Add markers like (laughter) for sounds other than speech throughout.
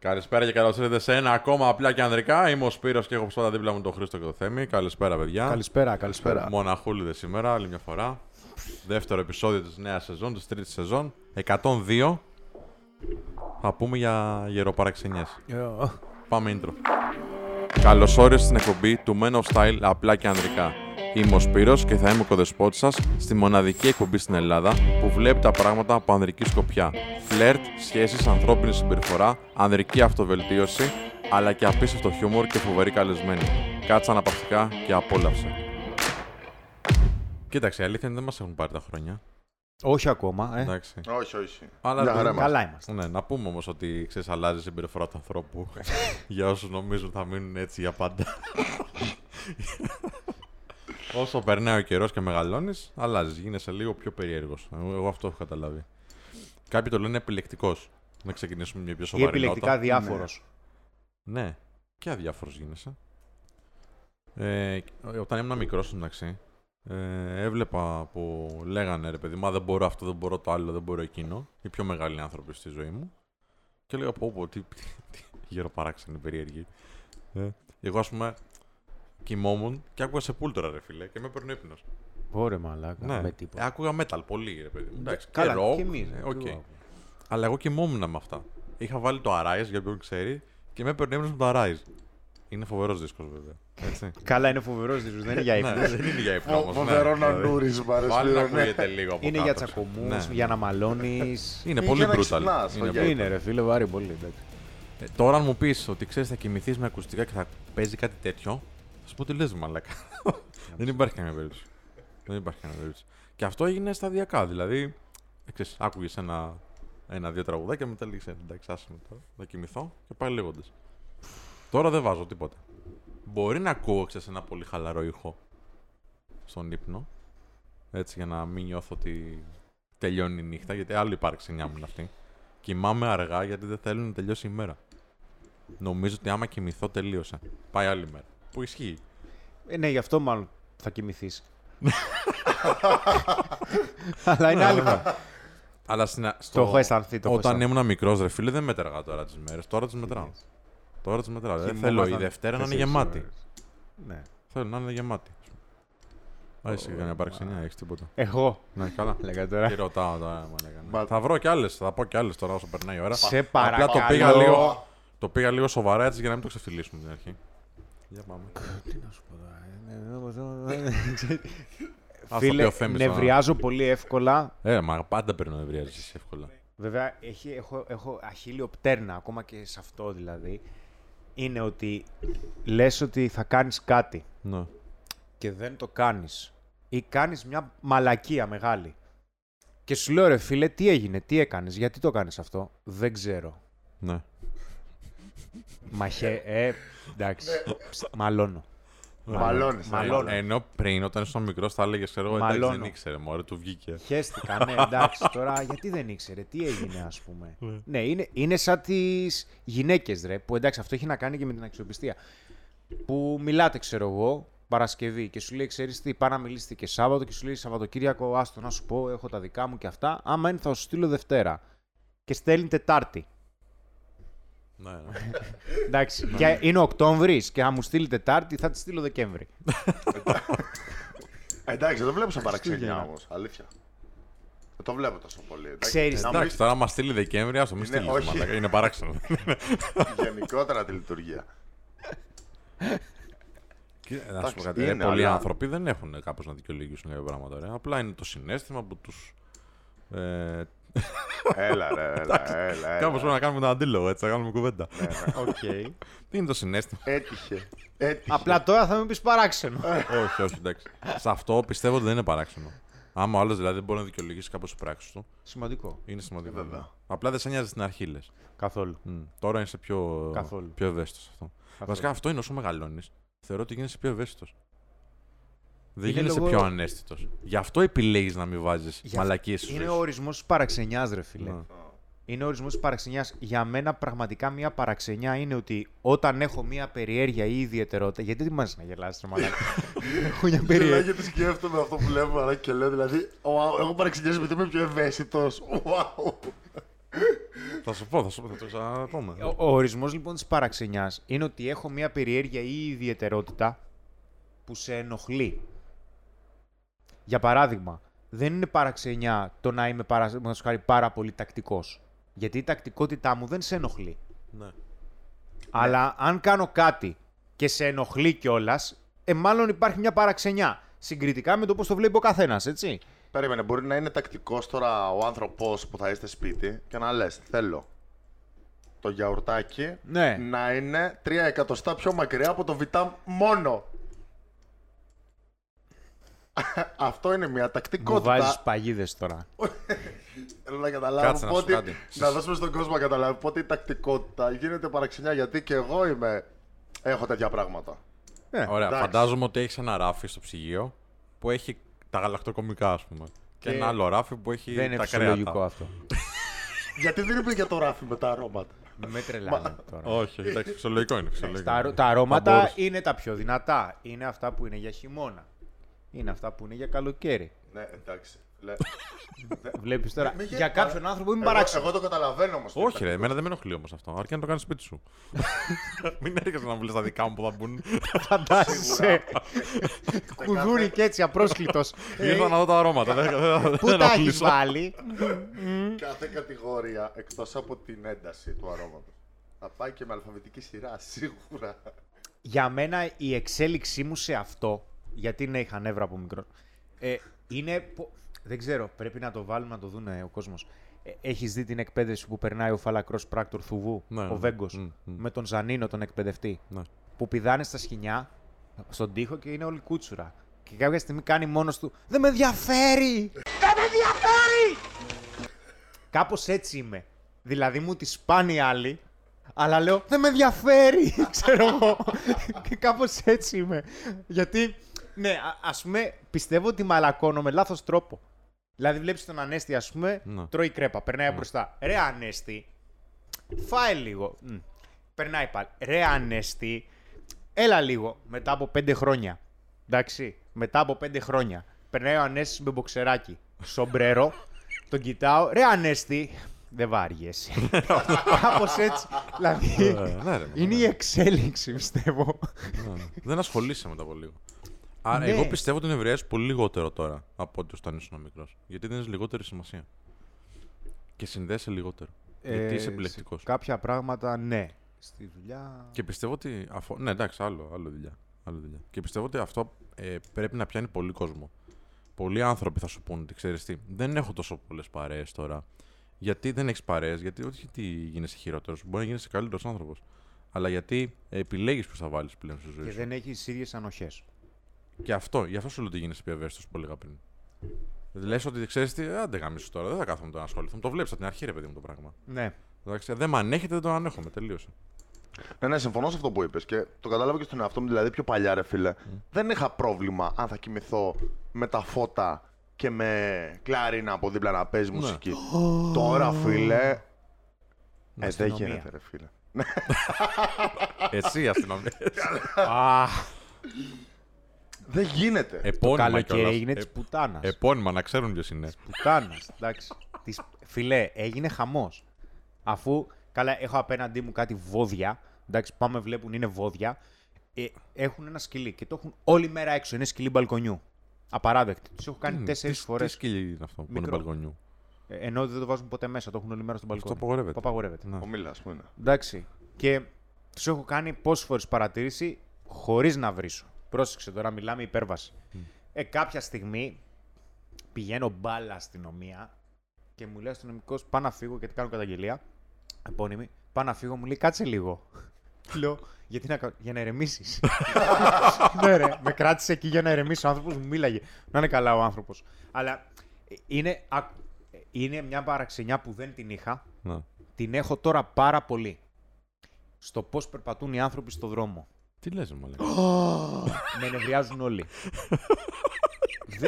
Καλησπέρα και καλώς ήρθατε σε ένα ακόμα απλά και ανδρικά. Είμαι ο Σπύρος και έχω πάντα δίπλα μου τον Χρήστο και το Θέμη. Καλησπέρα, παιδιά. Καλησπέρα, καλησπέρα. Μοναχούλιδε σήμερα, άλλη μια φορά. Δεύτερο επεισόδιο της νέας σεζόν, της τρίτης σεζόν. 102. Θα πούμε για γεροπαραξενιές. Πάμε intro. Καλώς όρισες στην εκπομπή του Men of Style απλά και ανδρικά. Είμαι ο Σπύρος και θα είμαι ο κοδεσπότης σας στη μοναδική εκπομπή στην Ελλάδα που βλέπει τα πράγματα από ανδρική σκοπιά. Φλερτ, σχέσεις, ανθρώπινη συμπεριφορά, ανδρική αυτοβελτίωση, αλλά και απίστευτο χιούμορ και φοβερή καλεσμένη. Κάτσε αναπαυτικά και απόλαυσε. Κοίταξε, η αλήθεια είναι δεν μας έχουν πάρει τα χρόνια. Όχι ακόμα, ε. Εντάξει. Όχι, όχι. Αλλά Μια χαρά δεν- είμαστε. Καλά είμαστε. Ναι, να πούμε όμως ότι ξέρεις, αλλάζει η συμπεριφορά του ανθρώπου. (laughs) για όσους νομίζουν θα μείνουν έτσι για πάντα. (laughs) Όσο περνάει ο καιρός και μεγαλώνεις, αλλάζεις. Γίνεσαι λίγο πιο περίεργος. Εγώ, εγώ αυτό έχω καταλάβει. Κάποιοι το λένε επιλεκτικός. Να ξεκινήσουμε μια πιο Ή σοβαρή επιλεκτικά νότα. διάφορος. Ναι, και αδιάφορος γίνεσαι. Ε, όταν ήμουν μικρός εντάξει, ε, έβλεπα που λέγανε ρε παιδί, μα δεν μπορώ αυτό, δεν μπορώ το άλλο, δεν μπορώ εκείνο. Οι πιο μεγάλοι άνθρωποι στη ζωή μου. Και έλεγα πω, πω τι, τι, τι γεροπαράξενη περίεργη. Ε, εγώ ας πούμε κοιμόμουν και άκουγα σε πούλτρα ρε φίλε και με έπαιρνε ύπνος. Ωραία, μαλάκα. Ναι, Με ε, τίποτα. άκουγα metal πολύ ρε παιδί μου. Εντάξει, Καλά, rock, και εμείς, ε, ναι, οκ. ακριβώς. Αλλά εγώ κοιμόμουν με αυτά. Είχα βάλει το Arise για όποιον ξέρει και με έπαιρνε ύπνος με το Arise. Είναι φοβερός δίσκος βέβαια. Έτσι. (laughs) Καλά, είναι φοβερός δίσκος, δεν είναι για ναι, ύπνος. δεν είναι για ύπνο όμως. Φοβερό να νουρίζει, μ' αρέσει. Πάλι να Σπύρο, ναι. ακούγεται λίγο από Είναι κάτω. για τσακωμούς, Ναι. για να μαλώνεις. Είναι Ή πολύ για να brutal. ξυπνάς, Είναι όχι brutal. Είναι ρε φίλε, βάρη πολύ. εντάξει. Ε, τώρα αν μου πεις ότι ξέρεις θα κοιμηθείς με ακουστικά και θα παίζει κάτι τέτοιο, θα σου πω τι λες, μαλάκα. (laughs) Δεν υπάρχει καμία περίπτωση. Δεν υπάρχει καμία περίπτωση. Και αυτό έγινε σταδιακά. Δηλαδή, ξέρεις, άκουγες ένα, ένα-δύο τραγουδάκια και μετά λέγεις «Ε, εντάξει, άσε με τώρα, να κοιμηθώ και πάει λέγοντας. Τώρα δεν βάζω τίποτα. Μπορεί να ακούω, ξέρεις, ένα πολύ χαλαρό ήχο στον ύπνο. Έτσι, για να μην νιώθω ότι τελειώνει η νύχτα, γιατί άλλο υπάρχει μου είναι αυτή. Κοιμάμαι αργά γιατί δεν θέλω να τελειώσει η μέρα. Νομίζω ότι άμα κοιμηθώ τελείωσε. Πάει άλλη μέρα. Που ισχύει. Ε, ναι, γι' αυτό μάλλον θα κοιμηθείς. (laughs) Αλλά είναι άλλη φορά. Αλλά στην, α- Το στο... έχω αισθανθεί. Το έχω Όταν αισθανθεί. ήμουν μικρός, ρε φίλε, δεν μέτραγα τώρα τις μέρες. Τώρα τις μετράω. Τώρα τις μετράω. Δεν Κοιμόμασταν θέλω η Δευτέρα να είναι τέσσερις γεμάτη. ώρες. Ναι. Θέλω να είναι γεμάτη. Α, εσύ κανένα παραξενιά, έχεις τίποτα. Εγώ. Ναι, καλά. Λέγα Τι τώρα. ρωτάω τώρα, μου λέγανε. Μα- Θα βρω κι άλλες, θα πω κι άλλες τώρα όσο περνάει η ώρα. Σε Απλά το παρακαλώ. πήγα λίγο, το πήγα λίγο σοβαρά έτσι για να μην το ξεφτυλίσουμε την αρχή. Για πάμε. Τι να σου πω τώρα. ε, Ας το Φίλε, πει ο Θέμης τώρα. νευριάζω πολύ εύκολα. Ε, μα πάντα παίρνω νευριάζεις εύκολα. Βέβαια, έχει, έχω, έχω αχίλιο πτέρνα, ακόμα και σε αυτό δηλαδή. Είναι ότι λες ότι θα κάνεις κάτι Ναι. και δεν το κάνεις. Ή κάνεις μια μαλακία μεγάλη. Και σου λέω ρε φίλε, τι έγινε, τι έκανες, γιατί το κάνεις αυτό. Δεν ξέρω. Ναι. Μαχέ, ε, εντάξει, Ψ, μαλώνω. Μαλώνεις, ε. Μαλώνω. Ενώ πριν, όταν ήσουν μικρός, θα έλεγες, ξέρω εγώ, εντάξει, Μαλώνω. δεν ήξερε, μωρέ, του βγήκε. Χαίστηκα, ναι, εντάξει, τώρα γιατί δεν ήξερε, τι έγινε, ας πούμε. ναι, είναι, είναι σαν τις γυναίκες, ρε, που εντάξει, αυτό έχει να κάνει και με την αξιοπιστία. Που μιλάτε, ξέρω εγώ, Παρασκευή και σου λέει, ξέρεις τι, πάει να μιλήσετε και Σάββατο και σου λέει Σαββατοκύριακο, άστο να σου πω, έχω τα δικά μου και αυτά. Άμα είναι, θα σου στείλω Δευτέρα. Και στέλνει Τετάρτη. Ναι, ναι. (laughs) Εντάξει, και είναι Οκτώβρης και θα μου στείλει Τετάρτη, θα τη στείλω Δεκέμβρη. (laughs) Εντάξει, δεν το βλέπω σαν παραξενιά Χριστούγεννα. όμως. Αλήθεια. Δεν το βλέπω τόσο πολύ. εντάξει. Ξέρεις, Να μου Εντάξει, τώρα μας στείλει Δεκέμβρη, ας το μην Είναι- στείλεις. όχι. μαλάκα, Είναι παράξενο. πεις (laughs) γενικότερα τη λειτουργία. Και, Να σου πω Εντάξει, κάτι. είναι, ρε, πολλοί αλλά- άνθρωποι δεν έχουν κάπως να δικαιολογήσουν κάποια πράγματα. Ρε. Απλά είναι το συνέστημα που τους. Ε, έλα, ρε, έλα, έλα. Κάπως έλα. πρέπει να κάνουμε ένα αντίλογο, έτσι, να κάνουμε κουβέντα. Ναι, ναι. Οκ. Τι είναι το συναίσθημα; Έτυχε. Έτυχε. Απλά τώρα θα με πεις παράξενο. όχι, όχι, εντάξει. Σε αυτό πιστεύω ότι δεν είναι παράξενο. Άμα ο άλλος δηλαδή δεν μπορεί να δικαιολογήσει κάπως τις πράξεις του, Σημαντικό. είναι σημαντικό. Βέβαια. ναι. Απλά δεν σε νοιάζει στην αρχή, λες. Καθόλου. Τώρα είσαι πιο, Καθόλου. πιο ευαίσθητος σε αυτό. Βασικά αυτό είναι όσο μεγαλώνεις. Θεωρώ ότι γίνεσαι πιο ευαίσθητος. Δεν Είναι γίνεσαι λόγω- πιο ανέστητος. Γι' αυτό επιλέγεις να μην βάζεις Για- μαλακίες σου. Είναι ο ορισμός της παραξενιάς, ρε φίλε. Ναι. Είναι ο ορισμός της παραξενιάς. Για μένα, πραγματικά, μια παραξενιά είναι ότι όταν έχω μια περιέργεια ή ιδιαιτερότητα. Γιατί δεν μάζεις να γελάσει, ρε μαλάκα. (laughs) έχω μια Γελάει περιέργεια. γιατί σκέφτομαι αυτό που λέμε αλλά και λέω δηλαδή «Wow, έχω παραξενιάσει επειδή είμαι πιο ευαίσθητος. Wow. θα σου πω, θα σου πω, θα το ξαναπούμε. Ο, ο ορισμός λοιπόν της παραξενιάς είναι ότι έχω μια περιέργεια ή ιδιαιτερότητα που σε ενοχλεί. Για παράδειγμα, δεν είναι παραξενιά το να είμαι παραδείγματος χάρη, πάρα πολύ τακτικός. Γιατί η τακτικότητά μου δεν σε ενοχλεί. Ναι. Αλλά αν κάνω κάτι και σε ενοχλεί κιόλας, ε, μάλλον υπάρχει μια παραξενιά. Συγκριτικά με το πώς το βλέπει ο καθένας, έτσι. Περίμενε, μπορεί να είναι τακτικός τώρα ο άνθρωπο που θα είστε σπίτι και να λες: Θέλω το γιαουρτάκι Ναι. να είναι 3 εκατοστά πιο μακριά από το βιτάμ μόνο. Αυτό είναι μια Μου τακτικότητα. βάζεις παγίδες τώρα. Θέλω να καταλάβω Κάτσε να σου πότε. κάτι. Να δώσουμε στον κόσμο να καταλάβει πότε η τακτικότητα γίνεται παραξενιά γιατί και εγώ είμαι. Έχω τέτοια πράγματα. Ναι. Ωραία, εντάξει. φαντάζομαι ότι έχεις ένα ράφι στο ψυγείο που έχει τα γαλακτοκομικά, ας πούμε. Και, Και ένα άλλο ράφι που έχει Δεν είναι τα φυσιολογικό κρέατα. αυτό. (laughs) γιατί δεν είπε για το ράφι με τα αρώματα. Με τρελάνε τώρα. Όχι, εντάξει, φυσιολογικό είναι. Φυσιολογικό. Τα, είναι. τα Θα αρώματα μπορούσε. είναι τα πιο δυνατά. Είναι αυτά που είναι για χειμώνα. Είναι αυτά που είναι για καλοκαίρι. ναι, εντάξει. Λε- Βλέπεις τώρα. Μη γε- Για κάποιον άνθρωπο είμαι εγώ, παράξενο. εγώ το καταλαβαίνω όμως. Όχι, ρε, εμένα δεν με ενοχλεί όμως αυτό. Αρκεί να το κάνεις σπίτι σου. (laughs) Μην έρχεσαι να βλέπει τα δικά μου που θα μπουν. (laughs) Φαντάζεσαι. Κουδούνι και έτσι απρόσκλητος. (laughs) Ήρθα να δω τα αρώματα. δεν- δεν- Πού δεν τα έχεις ενοχλήσω. βάλει; Κάθε κατηγορία εκτός από την ένταση του αρώματος. Θα πάει και με αλφαβητική σειρά, σίγουρα. Για μένα η εξέλιξή μου σε αυτό, γιατί ναι, είχα νεύρα από μικρό, ε, είναι. πο- Δεν ξέρω, πρέπει να το βάλουμε να το δουν ο κόσμος. Ε, Έχεις δει την εκπαίδευση που περνάει ο φαλακρό πράκτορ Θουβού, Ναι, ο ναι. Βέγκος, Μμ, μμ. με τον Ζανίνο, τον εκπαιδευτή. Ναι. Που πηδάνε στα σκηνιά, στον τοίχο και είναι όλη κούτσουρα. Και κάποια στιγμή κάνει μόνος του. Δεν με ενδιαφέρει! Δεν με ενδιαφέρει! Κάπως έτσι είμαι. Δηλαδή μου τη σπάνει οι άλλοι, αλλά λέω δεν με ενδιαφέρει, (laughs) ξέρω εγώ. και κάπως έτσι είμαι. Γιατί, ναι, α ας πούμε, πιστεύω ότι μαλακώνω με λάθος τρόπο. Δηλαδή, βλέπεις τον Ανέστη, ας πούμε, Ναι. τρώει κρέπα, περνάει μπροστά. Ρε Ανέστη, φάε λίγο. Μμ. Περνάει πάλι. Ρε Ανέστη, έλα λίγο μετά από πέντε χρόνια. Εντάξει, μετά από πέντε χρόνια. Περνάει ο Ανέστης με μποξεράκι. Σομπρέρο, τον κοιτάω. Ρε Ανέστη, δεν βάριεσαι. Κάπως έτσι. Δηλαδή, Ε, ναι, ρε, είναι η εξέλιξη, πιστεύω. Ναι. Δεν ασχολείσαι μετά από λίγο. Άρα, Ναι. εγώ πιστεύω ότι νευριάζει πολύ λιγότερο τώρα από ότι όταν ήσουν μικρός. Γιατί δίνει λιγότερη σημασία. Και συνδέεσαι λιγότερο. γιατί Ε, είσαι σε επιλεκτικός. Κάποια πράγματα, ναι. Στη δουλειά... Και πιστεύω ότι. Αφο... Ναι, εντάξει, άλλο, άλλο, δουλειά. άλλο δουλειά. Και πιστεύω ότι αυτό ε, πρέπει να πιάνει πολύ κόσμο. Πολλοί άνθρωποι θα σου πούνε ότι ξέρεις τι, δεν έχω τόσο πολλές παρέες τώρα. Γιατί δεν έχεις παρέες, γιατί όχι γιατί γίνεσαι χειρότερος, μπορεί να γίνεσαι καλύτερος άνθρωπος. Αλλά γιατί επιλέγεις που θα βάλεις πλέον στη ζωή Και σου. δεν έχεις ίδιες ανοχές. Και αυτό, γι' αυτό σου λέω ότι γίνεσαι πιο ευαίσθητος που έλεγα πριν. Λες ότι ξέρεις τι, άντε γάμισου τώρα, δεν θα κάθομαι να ασχοληθώ. Το βλέπεις από την αρχή, ρε παιδί μου το πράγμα. Ναι. Εντάξει, δεν με ανέχεται, δεν το ανέχομαι. Τελείωσε. Ναι, ναι, συμφωνώ σε αυτό που είπες και το κατάλαβα και στον εαυτό μου. Δηλαδή, πιο παλιά, ρε φίλε, δεν είχα πρόβλημα αν θα κοιμηθώ με τα φώτα και με κλάρινα από δίπλα να παίζει μουσική. Τώρα, φίλε. Ε, δεν Αστυνομία. γίνεται, ρε φίλε. Εσύ αστυνομία. (laughs) Α, Δεν γίνεται. το Επώνυμα καλοκαίρι κιόλας. έγινε Ε, τη πουτάνας. Επώνυμα, να ξέρουν ποιος είναι. Πουτάνας. Εντάξει. Της... Φιλέ, έγινε χαμός. Αφού. Καλά, έχω απέναντί μου κάτι βόδια. Εντάξει, πάμε, βλέπουν, είναι βόδια. Ε, έχουν ένα σκυλί και το έχουν όλη μέρα έξω. Είναι σκυλί μπαλκονιού. Απαράδεκτη. Τους έχω κάνει τέσσερις φορές. Τι σκυλί είναι αυτό που είναι Μικρό. μπαλκονιού; Ενώ δεν το βάζουν ποτέ μέσα. Το έχουν όλη μέρα στο μπαλκόνι. απαγορεύεται. Το απαγορεύεται. Ναι. Ο Μίλα, ας πούμε. Εντάξει. Και τους έχω κάνει πόσες φορές παρατήρηση χωρίς να βρίσω. Πρόσεξε τώρα, μιλάμε υπέρβαση. Ε, κάποια στιγμή πηγαίνω μπάλα αστυνομία και μου λέει ο αστυνομικός: Πάω να φύγω γιατί κάνω καταγγελία. Επώνυμη. Πάω να φύγω, μου λέει: Κάτσε λίγο. Λέω: Γιατί να, κα- για να ερεμήσεις. ναι, ρε, με κράτησε εκεί για να ερεμήσει. Ο άνθρωπος μου μίλαγε. Να είναι καλά ο άνθρωπος. Αλλά ε, είναι, α- ε, είναι μια παραξενιά που δεν την είχα Ναι. την έχω τώρα πάρα πολύ. Στο πώς περπατούν οι άνθρωποι στο δρόμο. Τι λες, μου λέει. Με νευριάζουν όλοι. (laughs) Δε,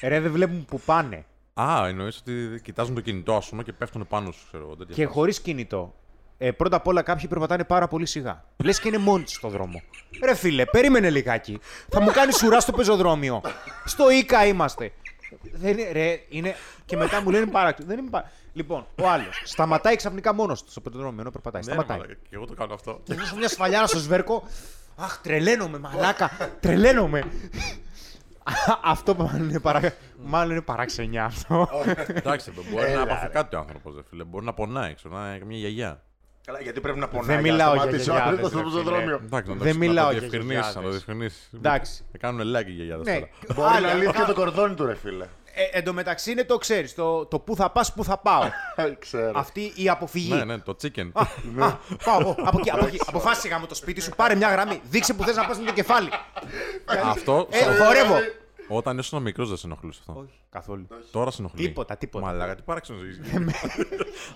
ε, ρε, δεν βλέπουν που πάνε. Α, εννοείς ότι κοιτάζουν το κινητό, ας πούμε, και πέφτουν πάνω σου, ξέρω εγώ. τέτοια Και φάση. χωρίς κινητό. Ε, πρώτα απ' όλα κάποιοι περπατάνε πάρα πολύ σιγά. Λες και είναι μόνοι τους στο δρόμο. Ρε φίλε, περίμενε λιγάκι. Θα μου κάνεις ουρά στο πεζοδρόμιο. Στο Ίκα είμαστε. Δεν είναι, ρε, είναι... Και μετά μου λένε παράξενο. Δεν είναι πα... Λοιπόν, ο άλλος σταματάει ξαφνικά μόνος του στο πεζοδρόμιο ενώ περπατάει. Ναι, ρε, Σταματάει. μαλάκα, Και εγώ το κάνω αυτό. Και δώσω μια σφαλιάρα στο σβέρκο. Αχ, τρελαίνομαι, μαλάκα. τρελαίνομαι. αυτό μάλλον είναι, παρα... μάλλον είναι παραξενιά αυτό. Εντάξει, μπορεί Έλα, να πάθει ρε. κάτι ο άνθρωπος, δε φίλε. Μπορεί να πονάει, ξέρω, να είναι καμιά γιαγιά. Καλά, γιατί πρέπει να πονάει. Δεν για να μιλάω για σταματήσει ο γιαγιάδες, άνθρωπος στο ρε φίλε. πεζοδρόμιο. Εντάξει, να το- Δεν να μιλάω το για διευκρινίσεις, να το γιαγιάδες. διευκρινίσεις. Εντάξει. Θα κάνουν like οι γιαγιάδες ναι. τώρα. Μπορεί Άλλα, να λύσει και α, το κορδόνι του, ρε φίλε. Ε, εν τω μεταξύ είναι το ξέρεις. Το, το πού θα πας, πού θα πάω. (laughs) Ξέρω. Αυτή η αποφυγή. Ναι, ναι, το chicken. Α, α, πάω εγώ. Από εκεί, από εκεί. Αποφάσισε γάμο το σπίτι σου, πάρε μια γραμμή. Δείξε που θες να πας με το κεφάλι. Αυτό Ε, χορεύω. όταν ήσουν μικρός δεν σε ενοχλούσε αυτό. Όχι, καθόλου. Τώρα σε ενοχλεί. Τίποτα, τίποτα. Μαλάκα, τι παράξενο είσαι.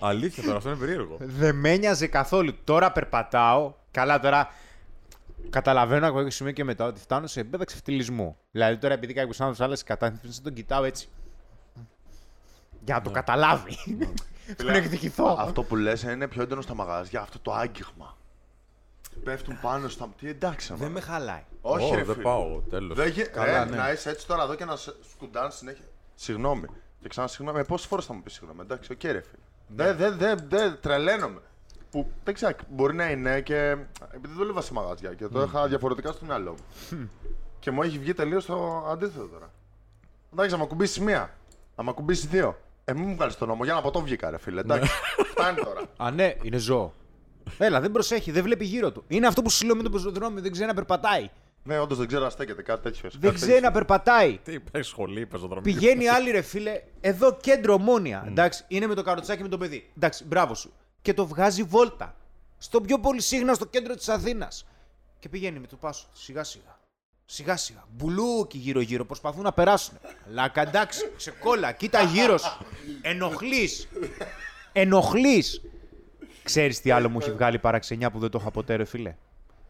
Αλήθεια τώρα, αυτό είναι περίεργο. Δεν με νοιάζε καθόλου. Τώρα περπατάω. Καλά, τώρα καταλαβαίνω από κάποιο σημείο και μετά ότι φτάνω σε επίπεδα ξεφτυλισμού. Δηλαδή τώρα επειδή κάποιος άνθρωπος άλλε κατάθλιψη, τον κοιτάω έτσι. Για να το καταλάβει. (laughs) Τον εκδικηθώ. Αυτό που λες είναι πιο έντονο στα μαγαζιά, αυτό το άγγιγμα. Πέφτουν πάνω στα. Τι εντάξει, Δεν άμα. με χαλάει. Όχι, Ω, ρε δεν φίλε. πάω, τέλος. Δεν γε- Καλά, ρε, ναι. Να είσαι έτσι τώρα εδώ και να σε σκουντάνε συνέχεια. Συγγνώμη. Και ξανά συγγνώμη. Ε, Πόσες φορές θα μου πεις συγγνώμη. Εντάξει, οκ, ρε φίλε. Δεν δε, δε, δε, τρελαίνομαι. Που δεν ξέρω, μπορεί να είναι και. Επειδή δούλευα σε μαγαζιά και το είχα διαφορετικά στο μυαλό μου. και μου έχει βγει τελείως το αντίθετο τώρα. Εντάξει, να με ακουμπήσεις μία. Να με ακουμπήσεις δύο. Ε, μην μου βγάλεις τον νόμο. Για να ποτό βγήκα, ρε φίλε. Εντάξει. Φτάνει τώρα. Α, ναι, είναι ζώο. Έλα, δεν προσέχει, δεν βλέπει γύρω του. Είναι αυτό που σου λέω με το πεζοδρόμιο, δεν ξέρει να περπατάει. Ναι, όντως δεν ξέρω να στέκεται κάτι τέτοιο. Δεν ξέρει να περπατάει. Τι πάει σχολή, πεζοδρομία. Πηγαίνει άλλη ρε φίλε, εδώ κέντρο ομόνια. Εντάξει, είναι με το καροτσάκι με το παιδί. Εντάξει, μπράβο σου. Και το βγάζει βόλτα. Στο πιο πολύ σύγνα στο κέντρο της Αθήνας. Και πηγαίνει με το πάσο. Σιγά σιγά. Σιγά σιγά. Μπουλούκι γύρω γύρω. Προσπαθούν να περάσουν. Μαλάκα εντάξει, ξεκόλλα. Κοίτα γύρω σου. Ενοχλείς. Ενοχλείς. Ξέρεις τι άλλο μου έχει βγάλει παραξενιά που δεν το είχα ποτέ, ρε φίλε;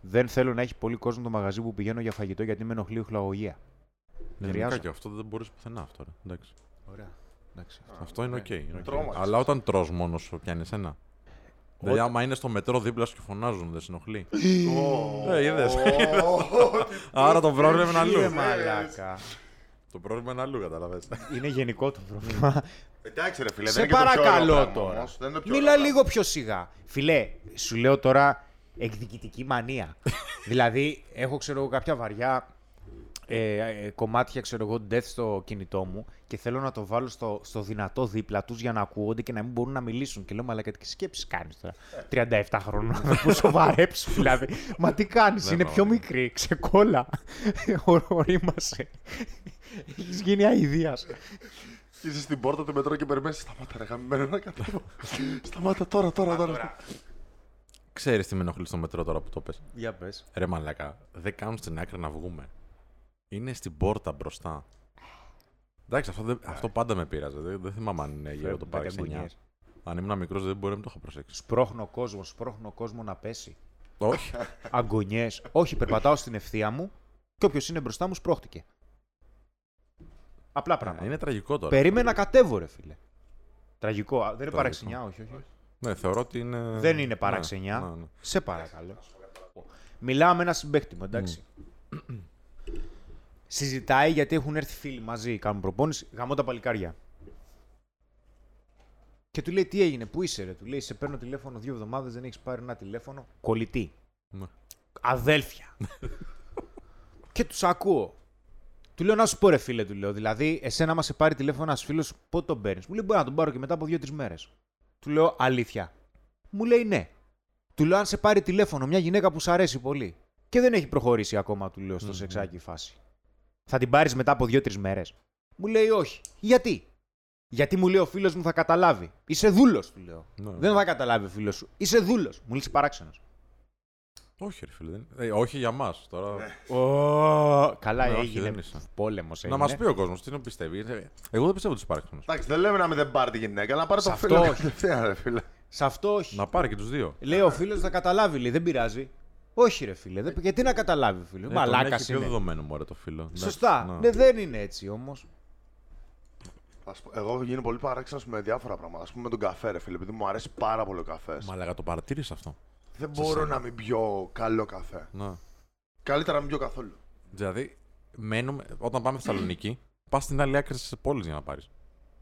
Δεν θέλω να έχει πολύ κόσμο το μαγαζί που πηγαίνω για φαγητό γιατί με ενοχλεί η οχλαγωγία. Γενικά χρειάζεται. και αυτό δεν μπορείς πουθενά αυτό. Ρε. Εντάξει. Ωραία. Εντάξει. Αυτό είναι οκ. είναι οκ. Τρόμαξες. Αλλά όταν τρως μόνος σου, πιάνεις ένα. Δηλαδή, άμα είναι στο μετρό δίπλα σου και φωνάζουν, δεν σε ενοχλεί. Ε, είδες. (laughs) Άρα το πρόβλημα είναι Ρε αλλού. μαλάκα. Το πρόβλημα είναι αλλού, καταλαβες. Είναι γενικό το πρόβλημα. Εντάξει, ρε φίλε, Σε δεν είναι και το πιο ωραίο παρακαλώ πράγμα τώρα. όμως. Δεν είναι το πιο Μίλα ωραίο λίγο πιο σιγά. Φιλέ, σου λέω τώρα εκδικητική μανία. (laughs) δηλαδή, έχω ξέρω εγώ κάποια βαριά ε, ε, κομμάτια ξέρω εγώ death στο κινητό μου και θέλω να το βάλω στο, στο δυνατό δίπλα τους για να ακούγονται και να μην μπορούν να μιλήσουν. Και λέω, μαλάκα, τι σκέψεις κάνεις τώρα; 37 χρόνων, που σοβαρέψου δηλαδή. Μα τι κάνεις, Δεν είναι πάω, πιο ναι. μικρή, ξεκόλα. (laughs) Ω- Ορίμασε. Έχεις γίνει αηδίας. Είσαι στην πόρτα του μετρό και περιμένεις. Σταμάτα, ρε γαμμένο να κατέβω. Σταμάτα τώρα, τώρα, τώρα. Ξέρεις τι με ενοχλεί στο μετρό τώρα που το πες; Για πες. Ρε μαλακά, δεν κάνουν στην άκρη να βγούμε. Είναι στην πόρτα μπροστά. Εντάξει, αυτό, δεν- αυτό πάντα με πείραζε. Δεν, δεν θυμάμαι αν είναι γύρω το Φεύγουν παρεξενιά. κακαγκονιές. Αν ήμουν μικρός, δεν μπορεί να μην το είχα προσέξει. Σπρώχνω κόσμο, σπρώχνω κόσμο να πέσει. Όχι. (laughs) Αγκονιές. Όχι, περπατάω στην ευθεία μου και όποιος είναι μπροστά μου σπρώχτηκε. Απλά πράγματα. είναι τραγικό τώρα. Περίμενα να κατέβω, ρε φίλε. Τραγικό. α, Δεν είναι Τραγικό. παραξενιά, όχι, όχι. Ναι, θεωρώ ότι είναι. Δεν είναι Ναι, παραξενιά. ναι, ναι. Σε παρακαλώ. Μιλάω με ένα συμπέχτη μου, εντάξει. Συζητάει γιατί έχουν έρθει φίλοι μαζί, κάνουν προπόνηση, γαμώ τα παλικάρια. Και του λέει τι έγινε, πού είσαι, ρε; Του λέει σε παίρνω τηλέφωνο δύο εβδομάδες, δεν έχεις πάρει ένα τηλέφωνο. Κολλητή. Ναι. Αδέλφια. (laughs) και τους ακούω. Του λέω να σου πω, ρε φίλε, του λέω. Δηλαδή, εσένα, άμα σε πάρει τηλέφωνο ένας φίλος, πότε τον παίρνεις; Μου λέει μπορεί να τον πάρω και μετά από δύο-τρει μέρες. Του λέω αλήθεια. Μου λέει ναι. Του λέω αν σε πάρει τηλέφωνο μια γυναίκα που σ' αρέσει πολύ και δεν έχει προχωρήσει ακόμα, του λέω στο σεξάκι η φάση. Θα την πάρεις μετά από δύο-τρεις μέρες. Μου λέει όχι. Γιατί; Γιατί μου λέει ο φίλος μου θα καταλάβει. Είσαι δούλος, του λέω. Ναι. Δεν θα καταλάβει ο φίλος σου. Είσαι δούλος. Μου λύσει παράξενος. Όχι, ρε φίλε. δεν- Ε, όχι για μας. Τώρα... Καλά, Ναι, όχι, έγινε. δεν είσαι. Πόλεμος να έγινε. μα πει ο κόσμος τι να πιστεύει. Ε, Εγώ δεν πιστεύω ότι είσαι παράξενος. Εντάξει, δεν λέμε να μην δεν πάρει τη γυναίκα, να πάρει το αυτό φίλο. όχι. κατευθείαν, (laughs) ρε φίλε. Σε αυτό όχι. Να πάρει και τους δύο. Λέει ο φίλος θα καταλάβει, λέει. Δεν πειράζει. Όχι, ρε φίλε. Δεν... Γιατί να καταλάβει, φίλε. Ε, τον Μαλάκας έχει πιο είναι. δεδομένο μου, το φίλο. Σωστά. Ναι. Ναι, δεν είναι έτσι όμως. Θα σου πω, Εγώ έχω γίνει πολύ παράξενος με διάφορα πράγματα. Α πούμε με τον καφέ, ρε φίλε, επειδή μου αρέσει πάρα πολύ ο καφές. Μα λέγα το παρατήρησε αυτό. Δεν μπορώ να μην πιω καλό καφέ. Ναι. Καλύτερα να μην πιω καθόλου. Δηλαδή, μένουμε, όταν πάμε Θεσσαλονίκη, (clears throat) πας στην άλλη άκρη τη πόλη για να πάρεις.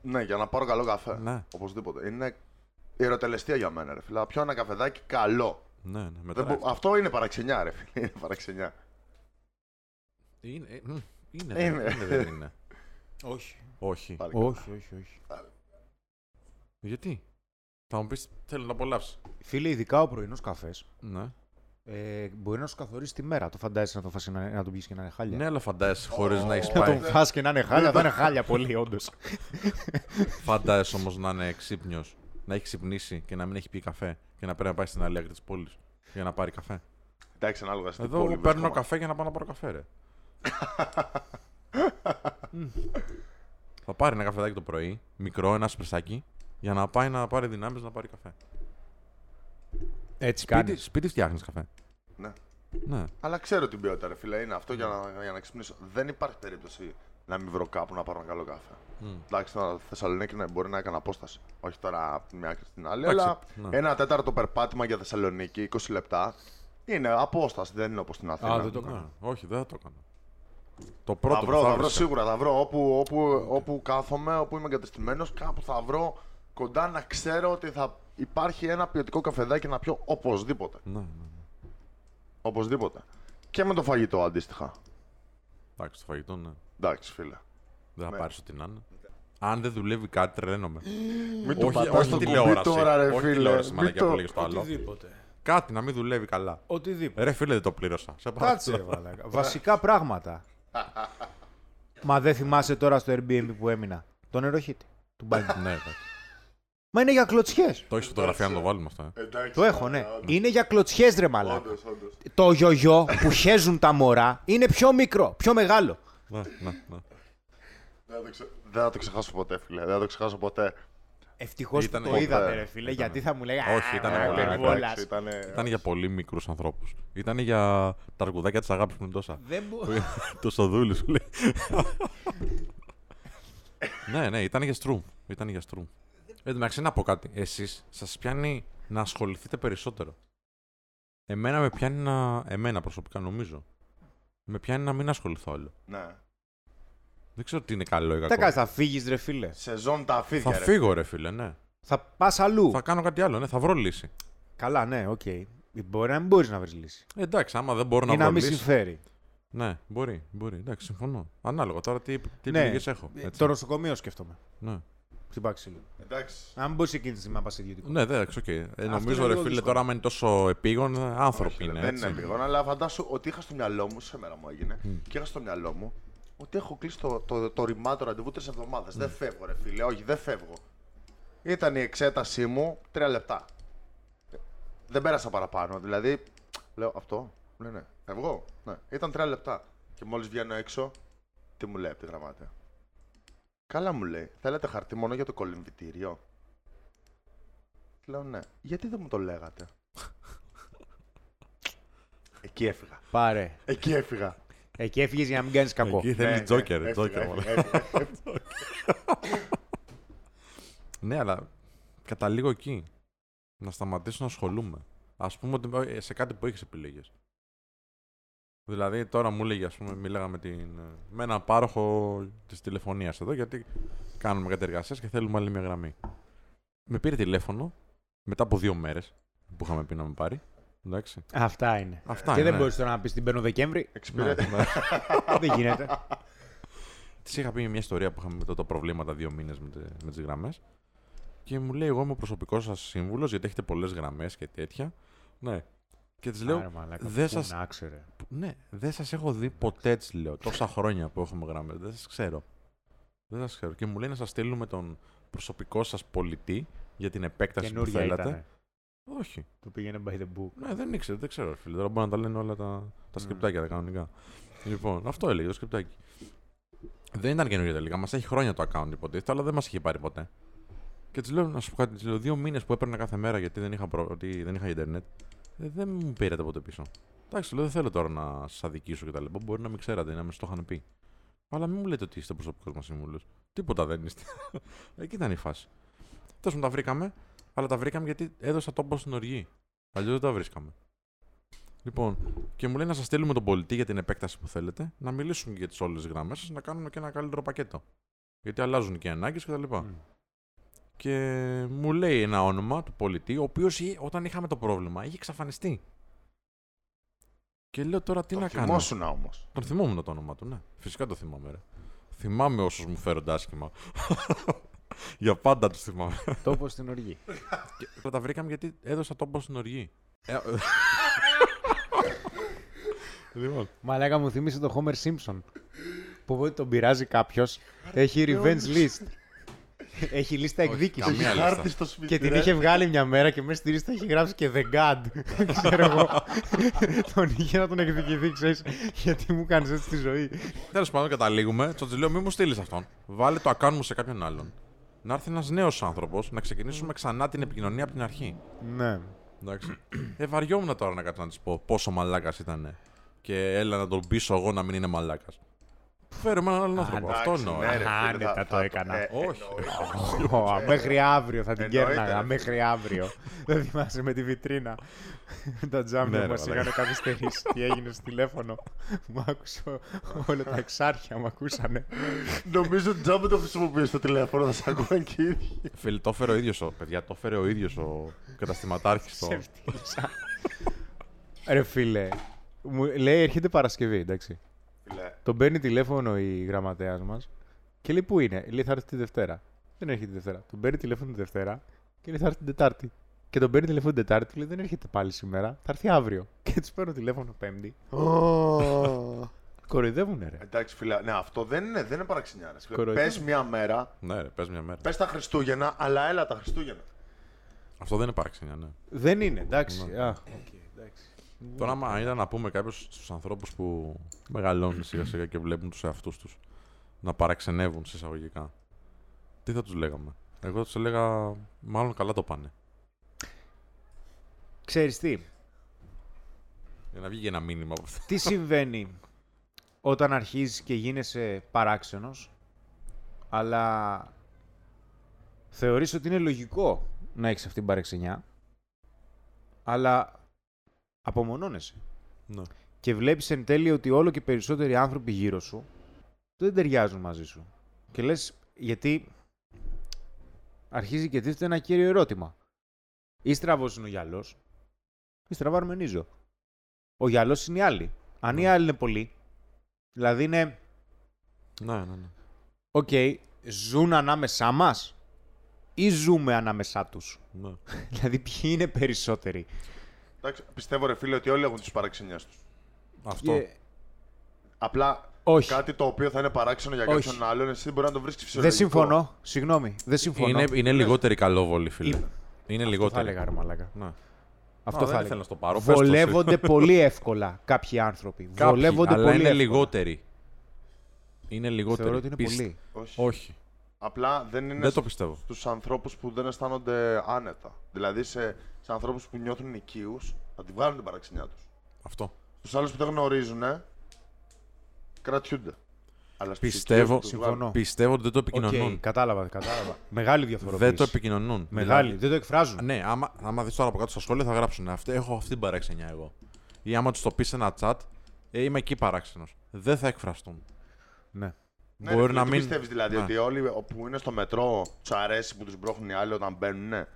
Ναι, για να πάρω καλό καφέ. Ναι. Οπωσδήποτε. Είναι ιεροτελεστία για μένα, ρε φίλε. Να πιω ένα καφεδάκι καλό. Ναι, ναι, Δεν μετράει. μπο- Αυτό είναι παραξενιά, ρε φίλε. Είναι παραξενιά. Είναι, ε, μ, είναι, Είναι. είναι, δεν είναι. (laughs) Όχι. Όχι. Πάλι καλά. Όχι, όχι, όχι. Γιατί; Θα μου πεις, θέλω να απολαύσει. Φίλε, ειδικά ο πρωινός καφές Ναι. ε, μπορεί να σου καθορίσει τη μέρα. Το φαντάζεσαι να το, φας, να, να τον πιει και να είναι χάλια; Ναι, αλλά φαντάζεσαι χωρίς να έχεις Να πάει. τον φας και να είναι χάλια, θα είναι χάλια πολύ, όντως. Φαντάζεσαι όμως να είναι ξύπνιος, να έχει ξυπνήσει και να μην έχει πει καφέ και να πρέπει να πάει στην άλλη άκρη της πόλης για να πάρει καφέ. Εντάξει, ανάλογα στην Εδώ πόλη εγώ παίρνω βρίσκομαι. καφέ για να πάω να πάρω καφέ, ρε. (laughs) Θα πάρει ένα καφεδάκι το πρωί, μικρό, ένα σπρεσάκι, για να πάει να πάρει δυνάμεις να πάρει καφέ. Έτσι Σπίτι, κάνεις. σπίτι φτιάχνεις καφέ. Ναι. Ναι. Αλλά ξέρω την ποιότητα, ρε φίλε. Είναι αυτό για να, για να ξυπνήσω. Δεν υπάρχει περίπτωση να μην βρω κάπου να πάρω ένα καλό καφέ. Μμ. Εντάξει, τώρα Θεσσαλονίκη ναι, μπορεί να έκανα απόσταση. Όχι τώρα από τη μια άκρη στην άλλη. Εντάξει, αλλά ναι. ένα τέταρτο περπάτημα για Θεσσαλονίκη, 20 λεπτά. Είναι απόσταση, δεν είναι όπως στην Αθήνα. Α, δεν το Ναι. έκανα. Όχι, δεν θα το έκανα. Το πρώτο θα που βρω, θα βρω βρίσκα- σίγουρα, θα βρω. Όπου, όπου, όπου κάθομαι, όπου είμαι εγκατεστημένος, κάπου θα βρω κοντά να ξέρω ότι θα υπάρχει ένα ποιοτικό καφεδάκι να πιω οπωσδήποτε. Ναι, ναι. ναι. Οπωσδήποτε. Και με το φαγητό αντίστοιχα. Εντάξει, το φαγητό, ναι. Εντάξει, φίλε. Δεν θα Ναι. πάρεις ό,τι να είναι. Αν δεν δουλεύει κάτι, τρελαίνομαι. Μην το όχι, πατάς όχι στο κουμπί τηλεόραση. τώρα, ρε όχι φίλε. τηλεόραση, Μην μαλακιά το- που λέγες το άλλο. Οτιδήποτε. Κάτι να μην δουλεύει καλά. Οτιδήποτε. Ρε φίλε, δεν το πλήρωσα. Σε παρακαλώ. Κάτσε, ρε μαλάκα. Βασικά πράγματα. (laughs) Μα δεν θυμάσαι τώρα στο Airbnb που έμεινα. Το νεροχύτη. Του μπάνιου. ναι, εντάξει. Μα είναι για κλωτσιές. Το έχεις φωτογραφία να το βάλουμε αυτό. Ε. Εντάξει, Το έχω, ναι. όντως, Είναι για κλωτσιές, ρε μαλάκα. Όντως, όντως. Το γιογιό που χέζουν τα μωρά είναι πιο μικρό, πιο μεγάλο. Ναι, ναι, ναι. Δεν θα το ξε- Δεν θα το ξεχάσω ποτέ, φίλε. Δεν θα το ξεχάσω ποτέ. Ευτυχώς που Ήτανε- το είδατε, Ποτέ. ρε φίλε, Ήτανε. γιατί θα μου λέει. Όχι, ήτανε «Α, πολύ υπερβόλας». Εντάξει, ήτανε- Ήταν για πολύ μικρούς ανθρώπους. Ήταν για τα αρκουδάκια της αγάπης που είναι τόσα. Δεν μπο- το σοδούλη σου λέει. (laughs) ναι, ναι, ήταν για στρούμ. Ήταν για στρούμ. Εν τω μεταξύ να πω κάτι. Εσείς σας πιάνει να ασχοληθείτε περισσότερο; Εμένα με πιάνει να. Εμένα προσωπικά νομίζω. Με πιάνει να μην ασχοληθώ άλλο. Ναι. Δεν ξέρω τι είναι καλό ή Τι κακό. θα κάνεις, θα φύγεις, ρε φίλε. Σε ζώνουν τα φίδια, Θα ρε. φύγω, ρε φίλε, ναι. Θα πας αλλού. Θα κάνω κάτι άλλο, ναι, θα βρω λύση. Καλά, ναι, οκ. Μπορεί να μην μπορείς να βρεις λύση. Ε, εντάξει, άμα δεν μπορώ να Ή να βρω μην λύση. συμφέρει. Ναι, μπορεί, μπορεί. Εντάξει, συμφωνώ. Ανάλογα τώρα τι, τι Ναι. επιλογές έχω. Ε, Έτσι. Το νοσοκομείο σκέφτομαι. Ναι. Χτυπά ξύλο. Εντάξει. Αν μπορείς εκείνη τη στιγμή να πας ιδιωτικό. Ναι, εντάξει, οκ. Ε, νομίζω, είναι ρε λίγο φίλε, δύσκολο. τώρα άμα είναι τόσο επείγον, ε, άνθρωποι Όχι, είναι. δεν έτσι. είναι λίγο, αλλά φαντάσου ότι είχα στο μυαλό μου, σήμερα μου έγινε, και είχα στο μυαλό μου ότι έχω κλείσει το, το, το ρημά το ραντεβού τρεις εβδομάδες. Δεν φεύγω, ρε φίλε, όχι, δεν φεύγω. Ήταν η εξέτασή μου τρία λεπτά. Ε, Δεν πέρασα παραπάνω. Δηλαδή, λέω αυτό. Ναι, ναι. Φεύγω. Ναι. Ήταν τρία λεπτά. Και μόλις βγαίνω έξω, τι μου λέει από τη γραμμάτια. Καλά μου λέει. Θέλετε χαρτί μόνο για το κολυμβητήριο; Λέω ναι. Γιατί δεν μου το λέγατε; Εκεί έφυγα. Πάρε. Εκεί έφυγα. Εκεί έφυγες για να μην κάνεις κακό. Εκεί θέλει Ναι, τζόκερ. ναι, τζόκερ, έφυγα, μάλλον. έφυγα, έφυγα. Ναι, αλλά καταλήγω εκεί. Να σταματήσω να ασχολούμαι. Α πούμε ότι ε, σε κάτι που έχεις επιλογέ. Δηλαδή τώρα μου έλεγε, ας πούμε, μίλαγα με, την, με έναν πάροχο της τηλεφωνίας εδώ, γιατί κάνουμε κάτι εργασίε και θέλουμε άλλη μια γραμμή. Με πήρε τηλέφωνο μετά από δύο μέρες που είχαμε πει να με πάρει. Εντάξει. Αυτά είναι. Αυτά και είναι. δεν μπορείς τώρα να πεις την παίρνω Δεκέμβρη. Εξυπηρε- Ναι, ναι. (laughs) δεν γίνεται. Της είχα πει μια ιστορία που είχαμε με τότε προβλήματα δύο μήνες με, τε- με τις γραμμές. Και μου λέει: Εγώ είμαι ο προσωπικός σας σύμβουλος, γιατί έχετε πολλές γραμμές και τέτοια. Ναι. Και της λέω: Άρε, μαλάκα, δεν πού σας- να ξέρε. Ναι, δεν σας έχω δει ποτέ, της λέω. Τόσα χρόνια που έχουμε γραμμές. Δεν σας ξέρω. Δεν σας ξέρω. Και μου λέει να σας στείλουμε τον προσωπικό σας πολιτή για την επέκταση που Καινούργια θέλατε. ήταν. Όχι. Το πήγαινε by the book. Ναι, δεν ήξερα, δεν ξέρω, φίλε. Τώρα μπορεί να τα λένε όλα τα, τα σκριπτάκια τα κανονικά. Λοιπόν, αυτό έλεγε το σκριπτάκι. Δεν ήταν καινούργια τελικά. Μας έχει χρόνια το account υποτίθεται, αλλά δεν μας είχε πάρει ποτέ. Και της λέω, να σου πω κάτι, της λέω, δύο μήνες που έπαιρνα κάθε μέρα γιατί δεν είχα, προ... ότι δεν είχα Ιντερνετ, ε, δεν μου πήρατε ποτέ πίσω. Εντάξει, λέω, δεν θέλω τώρα να σας αδικήσω κτλ. Μπορεί να μην ξέρατε, να με το είχαν πει. Αλλά μην μου λέτε ότι είστε προσωπικός μας σύμβουλος. Τίποτα δεν είστε. (laughs) Εκεί ήταν η φάση. Τέλος μου τα βρήκαμε, αλλά τα βρήκαμε γιατί έδωσα τόπο στην οργή. Αλλιώς δεν τα βρίσκαμε. Λοιπόν, και μου λέει να σας στείλουμε τον πολιτή για την επέκταση που θέλετε, να μιλήσουμε και για τις όλες τις γραμμές σας, να κάνουμε και ένα καλύτερο πακέτο. Γιατί αλλάζουν και οι ανάγκες κτλ. Και, και μου λέει ένα όνομα του πολιτή, ο οποίος όταν είχαμε το πρόβλημα είχε εξαφανιστεί. Και λέω τώρα τι Το να κάνω; θυμόσουν όμως. Τον θυμόμουν το όνομα του, ναι. Φυσικά το θυμάμαι, ρε. Θυμάμαι όσους μου φέρονται άσχημα. (laughs) Για πάντα τους θυμάμαι. (laughs) Τόπο στην οργή. και τα βρήκαμε γιατί έδωσα τόπο στην οργή. Ε, (laughs) λοιπόν. Μαλάκα μου θύμισε το Homer Simpson. Που όποτε τον πειράζει κάποιος, έχει revenge list. (laughs) έχει λίστα εκδίκησης. καμία λίστα. Χάρτη στο σπίτι. Και την ρε. είχε βγάλει μια μέρα και μέσα στη λίστα είχε γράψει και The God. (laughs) Ξέρω εγώ. (laughs) τον είχε να τον εκδικηθεί, ξέρεις, γιατί μου κάνεις έτσι τη ζωή. Τέλος πάντων, καταλήγουμε. Στο λέω, μην μου στείλεις αυτόν. Βάλε το account μου σε κάποιον άλλον. Να έρθει ένας νέος άνθρωπος να ξεκινήσουμε ξανά την επικοινωνία από την αρχή. Ναι. Εντάξει. (clears throat) ε, βαριόμουν τώρα να κάτσω να της πω πόσο μαλάκας ήταν. Και έλα να τον πείσω εγώ να μην είναι μαλάκας. Φέρουμε έναν άλλον άνθρωπο. Αυτό Εντάξει, εννοώ. ναι, ε. ρε, φίλε, Άνετα θα- το θα- έκανα. ε, Όχι. εννοείται. Ω, Μέχρι αύριο θα την Εννοείται, κέρναγα. ρε. Μέχρι αύριο. (laughs) Δεν θυμάσαι με τη βιτρίνα. Τα τζάμια Ναι, μας ρε, είχαν μαλάκα. καθυστερήσει. Τι έγινε στο τηλέφωνο. Μου άκουσε ο- όλα τα εξάρχεια μου ακούσανε. Νομίζω ότι τζάμπε το χρησιμοποιείς στο τηλέφωνο, θα σε ακούω και οι ίδιοι. Φίλε, το έφερε ο ίδιος ο. Παιδιά, το έφερε ο ίδιος ο καταστηματάρχης. Σε ευτύχησα. Ρε φίλε, μου λέει έρχεται Παρασκευή, εντάξει. Φίλε, Τον παίρνει τηλέφωνο η γραμματέας μας και λέει πού είναι; Λέει θα έρθει τη Δευτέρα. Δεν έρχεται τη Δευτέρα. Τον παίρνει τηλέφωνο τη Δευτέρα και λέει θα έρθει την Τετάρτη. Και τον παίρνει τηλέφωνο την Τετάρτη λέει δεν έρχεται πάλι σήμερα. Θα έρθει αύριο. Και τους παίρνω τηλέφωνο Πέμπτη. Κοροϊδεύουνε ρε. Εντάξει, φίλε, ναι, αυτό δεν είναι, δεν είναι παραξενιά ρε. Κοροϊδεύω. Πες μια μέρα, Ναι, ρε, πες μια μέρα. πες τα Χριστούγεννα, αλλά έλα τα Χριστούγεννα. Αυτό δεν είναι παραξενιά, ναι. Δεν είναι, εντάξει. Ναι. Α, οκ, εντάξει. Τώρα, άμα ήταν να πούμε κάποιος στους ανθρώπους που μεγαλώνουν σιγά σιγά και βλέπουν τους εαυτούς τους να παραξενεύουν σε εισαγωγικά, τι θα τους λέγαμε; Εγώ θα τους έλεγα, μάλλον καλά το πάνε. Ξέρεις τι, Για να βγει ένα μήνυμα από αυτό. τι συμβαίνει όταν αρχίζεις και γίνεσαι παράξενος, αλλά θεωρείς ότι είναι λογικό να έχεις αυτή την παρεξενιά, αλλά απομονώνεσαι. Ναι. Και βλέπεις εν τέλει ότι όλο και περισσότεροι άνθρωποι γύρω σου δεν ταιριάζουν μαζί σου. Και λες, γιατί αρχίζει και τίθεται ένα κύριο ερώτημα. Ή στραβός είναι ο γιαλός, ή στραβά αρμενίζω. Ο γιαλός είναι οι άλλοι. Αν οι άλλοι είναι πολλοί, δηλαδή είναι, Ναι, ναι, ναι. οκ, ζουν ανάμεσά μας ή ζούμε ανάμεσά τους; ναι. (laughs) δηλαδή ποιοι είναι περισσότεροι; Εντάξει, πιστεύω, ρε φίλε, ότι όλοι έχουν τις παραξενιές τους. Αυτό. Και- Απλά Όχι. κάτι το οποίο θα είναι παράξενο για Όχι. κάποιον άλλον, εσύ δεν μπορεί να το βρει Δεν φυσιολογικό. συμφωνώ. Συγγνώμη. Δεν συμφωνώ. Είναι, είναι λιγότεροι καλόβολοι, φίλε. Ή- Είναι Αυτό λιγότεροι. θα έλεγα, ρε μαλάκα. Ναι. Αυτό Α, θα δεν έλεγα. ήθελα να στο πάρω. Πες το εσύ. Βολεύονται πολύ εύκολα κάποιοι άνθρωποι. Κάποιοι, Βολεύονται αλλά πολύ είναι εύκολα. λιγότεροι. Είναι λιγότεροι. Θεωρώ ότι είναι Πισ- πολύ. Όχι. Όχι. Απλά δεν είναι Δεν το πιστεύω. στους ανθρώπους που δεν αισθάνονται άνετα. Δηλαδή σε, σε ανθρώπους που νιώθουν οικείους, να τη βγάλουν την παραξενιά τους. Αυτό. Στους άλλους που δεν γνωρίζουν, κρατιούνται. Αλλά στους Πιστεύω, οικείους τους συμφωνώ. βγάλουν. πιστεύω ότι δεν το Οκ, επικοινωνούν. κατάλαβα, κατάλαβα. Μεγάλη διαφοροποίηση. Δεν το επικοινωνούν. Μεγάλη. Δηλαδή, Δεν το εκφράζουν. ναι, άμα, άμα δεις τώρα από κάτω στα σχόλια θα γράψουν αυτή, έχω αυτή την παραξενιά εγώ. Ή άμα τους το πεις σε ένα chat, ε, είμαι εκεί παράξενος. Δεν θα εκφραστούν. Ναι. Ναι, Μπορεί ρε, να τι μην- πιστεύεις δηλαδή Ναι. ότι όλοι που είναι στο μετρό τους αρέσει που τους μπρόχνουν οι άλλοι όταν μπαίνουν.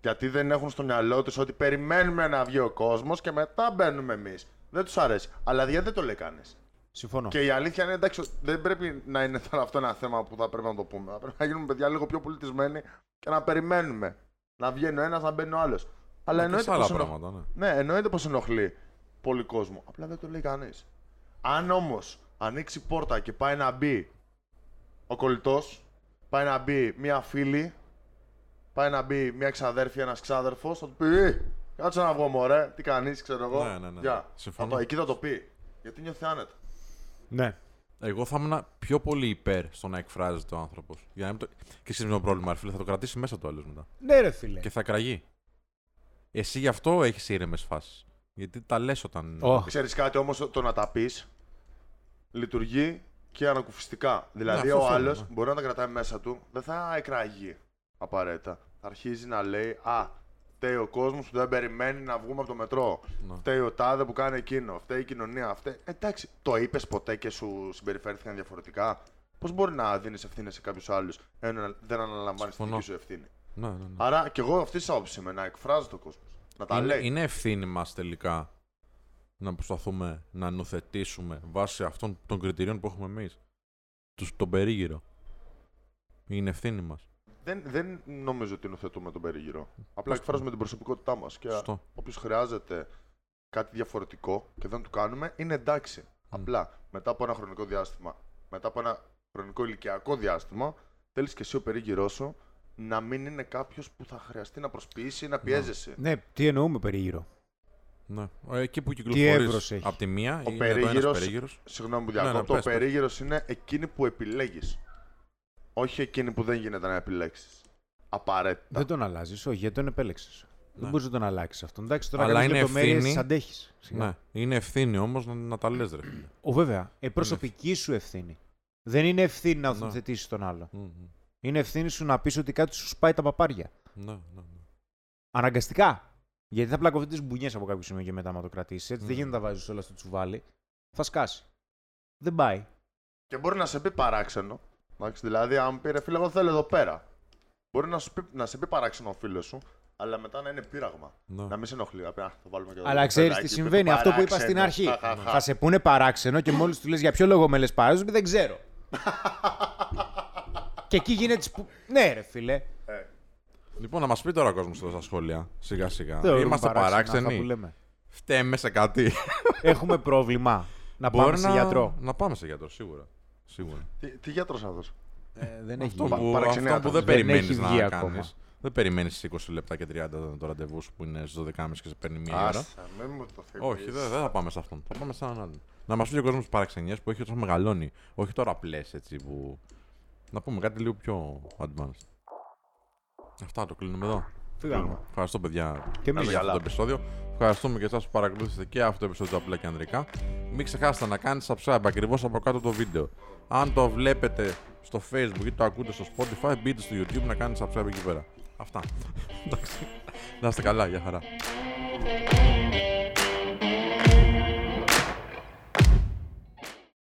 Γιατί δεν έχουν στο μυαλό τους ότι περιμένουμε να βγει ο κόσμος και μετά μπαίνουμε εμείς. Δεν τους αρέσει. Αλλά γιατί δεν το λέει κανείς. Συμφωνώ. Και η αλήθεια είναι εντάξει, δεν πρέπει να είναι τώρα (laughs) αυτό ένα θέμα που θα πρέπει να το πούμε. Θα πρέπει να γίνουμε παιδιά λίγο πιο πολιτισμένοι και να περιμένουμε. Να βγαίνει ο ένας, να μπαίνει ο άλλος. Αλλά Και εννοείται σε άλλα πως ενοχ- πράγματα, ναι. ναι, εννοείται πως ενοχλεί πολύ κόσμο. Απλά δεν το λέει κανείς. Αν όμως ανοίξει πόρτα και πάει να μπει ο κολλητός, πάει να μπει μία φίλη, πάει να μπει μία ξαδέρφη, ένας ξάδερφος, θα του πει «Ε, Κάτσε να βγω, μωρέ, τι κάνεις, ξέρω εγώ. Ναι, ναι, ναι. Γεια». Συμφωνώ. Θα το, εκεί θα το πει. Γιατί νιώθει άνετα. Ναι. Εγώ θα ήμουν πιο πολύ υπέρ στο να εκφράζεται ο άνθρωπος. Για να μην το... Και εσύ το πρόβλημα, ρε φίλε, θα το κρατήσει μέσα του άλλος μετά. Ναι, ρε φίλε. Και θα κραγεί. Εσύ γι' αυτό έχεις ήρεμες φάσεις. Γιατί τα λες όταν. Ω. Ξέρεις κάτι όμως, το να τα πεις λειτουργεί και ανακουφιστικά. Δηλαδή, Ναι, αυτό ο θέλω, άλλος ναι. μπορεί να τα κρατάει μέσα του, δεν θα εκραγεί απαραίτητα. Θα αρχίζει να λέει Α, φταίει ο κόσμος που δεν περιμένει να βγούμε από το μετρό. Ναι. Φταίει ο τάδε που κάνει εκείνο. Φταίει η κοινωνία. Φταίει... Εντάξει, το είπες ποτέ και σου συμπεριφέρθηκαν διαφορετικά; Πώς μπορεί να δίνεις ευθύνες σε κάποιους άλλους ενώ να- δεν αναλαμβάνεις τη Συμφωνώ. δική σου ευθύνη; Ναι, ναι, ναι. Άρα και εγώ αυτή τη άποψη είμαι, να εκφράζει το κόσμος. Να τα Είναι, λέει. είναι ευθύνη μας τελικά να προσπαθούμε να νοθετήσουμε βάσει αυτών των κριτηρίων που έχουμε εμείς. Τον περίγυρο. Είναι ευθύνη μας. Δεν, δεν νομίζω ότι νοθετούμε τον περίγυρο. Απλά εκφράζουμε την προσωπικότητά μας. Και Σωστό. όποιος χρειάζεται κάτι διαφορετικό και δεν το κάνουμε, είναι εντάξει. Απλά μετά από ένα χρονικό διάστημα, μετά από ένα χρονικό ηλικιακό διάστημα, θέλεις και εσύ ο περίγυρός σου να μην είναι κάποιος που θα χρειαστεί να προσποιήσει ή να πιέζεσαι. Ναι, τι εννοούμε περίγυρο; Ναι. Ε, Εκεί που εύρος κυκλοφορείς έχει; από τη μία Ο είναι εδώ ένας περίγυρος- περίγυρος. Συγγνώμη που Ναι, ναι, διακόπτω. πες, ο πες. περίγυρος είναι εκείνη που επιλέγεις. Όχι εκείνη που δεν γίνεται να επιλέξεις. Απαραίτητα. Δεν τον αλλάζεις, όχι, γιατί τον επέλεξες. Δεν Ναι. μπορείς να τον αλλάξεις αυτόν. Εντάξει, τώρα Αλλά κάποιες είναι λεπτομέρειες ευθύνη. τις αντέχεις. Σιγά. Ναι. Είναι ευθύνη όμως να, να τα λες, ρε φίλε. Ο, βέβαια. Ε, προσωπική σου ευθύνη. Δεν είναι ευθύνη να Ναι. οθετήσει τον άλλο. Μμμ. Είναι ευθύνη σου να πεις ότι κάτι σου σπάει τα παπάρια. Ναι, ναι, ναι. Αναγκαστικά. Γιατί θα πλακωθείς τις μπουνιές από κάποιο σημείο και μετά, άμα το κρατήσεις. Έτσι δεν Ναι. γίνεται να βάζεις όλα στο τσουβάλι. Θα σκάσει. Δεν πάει. Και μπορεί να σε πει παράξενο. Εντάξει, δηλαδή, αν μου πει ρε φίλε, εγώ θέλω εδώ πέρα. Μπορεί να, σου πει, να σε πει παράξενο ο φίλος σου, αλλά μετά να είναι πείραγμα. Ναι. Να μην σε ενοχλεί. Να πει, «Α, το βάλουμε και εδώ Αλλά το ξέρεις παιδάκι τι που συμβαίνει. είναι Αυτό που είπα στην παράξενο». αρχή. Χα, χα, χα. Θα σε πούνε παράξενο και μόλις του λες για ποιο λόγο με λες παράξενο, σου πει, δεν ξέρω. (laughs) και εκεί γίνεται. σπου- Ναι, ρε φίλε. Ε, Λοιπόν, να μας πει τώρα ο κόσμος εδώ στα σχόλια. Σιγά σιγά. Θεωρούμε Είμαστε παράξενα αυτά που παράξενοι. λέμε. Φταίμε σε κάτι. Έχουμε πρόβλημα. Να πάμε Μπορεί σε γιατρό. Να πάμε σε γιατρό, σίγουρα. Σίγουρα. τι, τι γιατρός αυτό. Ε, δεν έχει Αυτό γίνει. που, παραξενιάται. αυτό που δεν Δεν περιμένεις έχει να βγει κάνεις. ακόμα. Δεν περιμένεις 20 λεπτά και 30 το ραντεβού σου που είναι στις 12.30 και σε παίρνει μία ώρα. Άστα, μην μου το θυμίσεις. Όχι, δεν, δεν θα πάμε σε αυτόν. Θα πάμε σε έναν άλλον. Να μας πει ο κόσμος τι παραξενιές που έχει όσο μεγαλώνει. Όχι τώρα απλές έτσι που. Να πούμε κάτι λίγο πιο advanced. Αυτά το κλείνουμε εδώ. Φύγαμε. Ευχαριστώ, παιδιά, Και εμείς. για αυτό το επεισόδιο. Ευχαριστούμε και εσάς που παρακολουθήσατε και αυτό το επεισόδιο απλά και ανδρικά. Μην ξεχάσετε να κάνετε subscribe ακριβώς από κάτω το βίντεο. Αν το βλέπετε στο facebook ή το ακούτε στο spotify, μπείτε στο youtube να κάνετε subscribe εκεί πέρα. Αυτά. Εντάξει. να είστε καλά, για χαρά.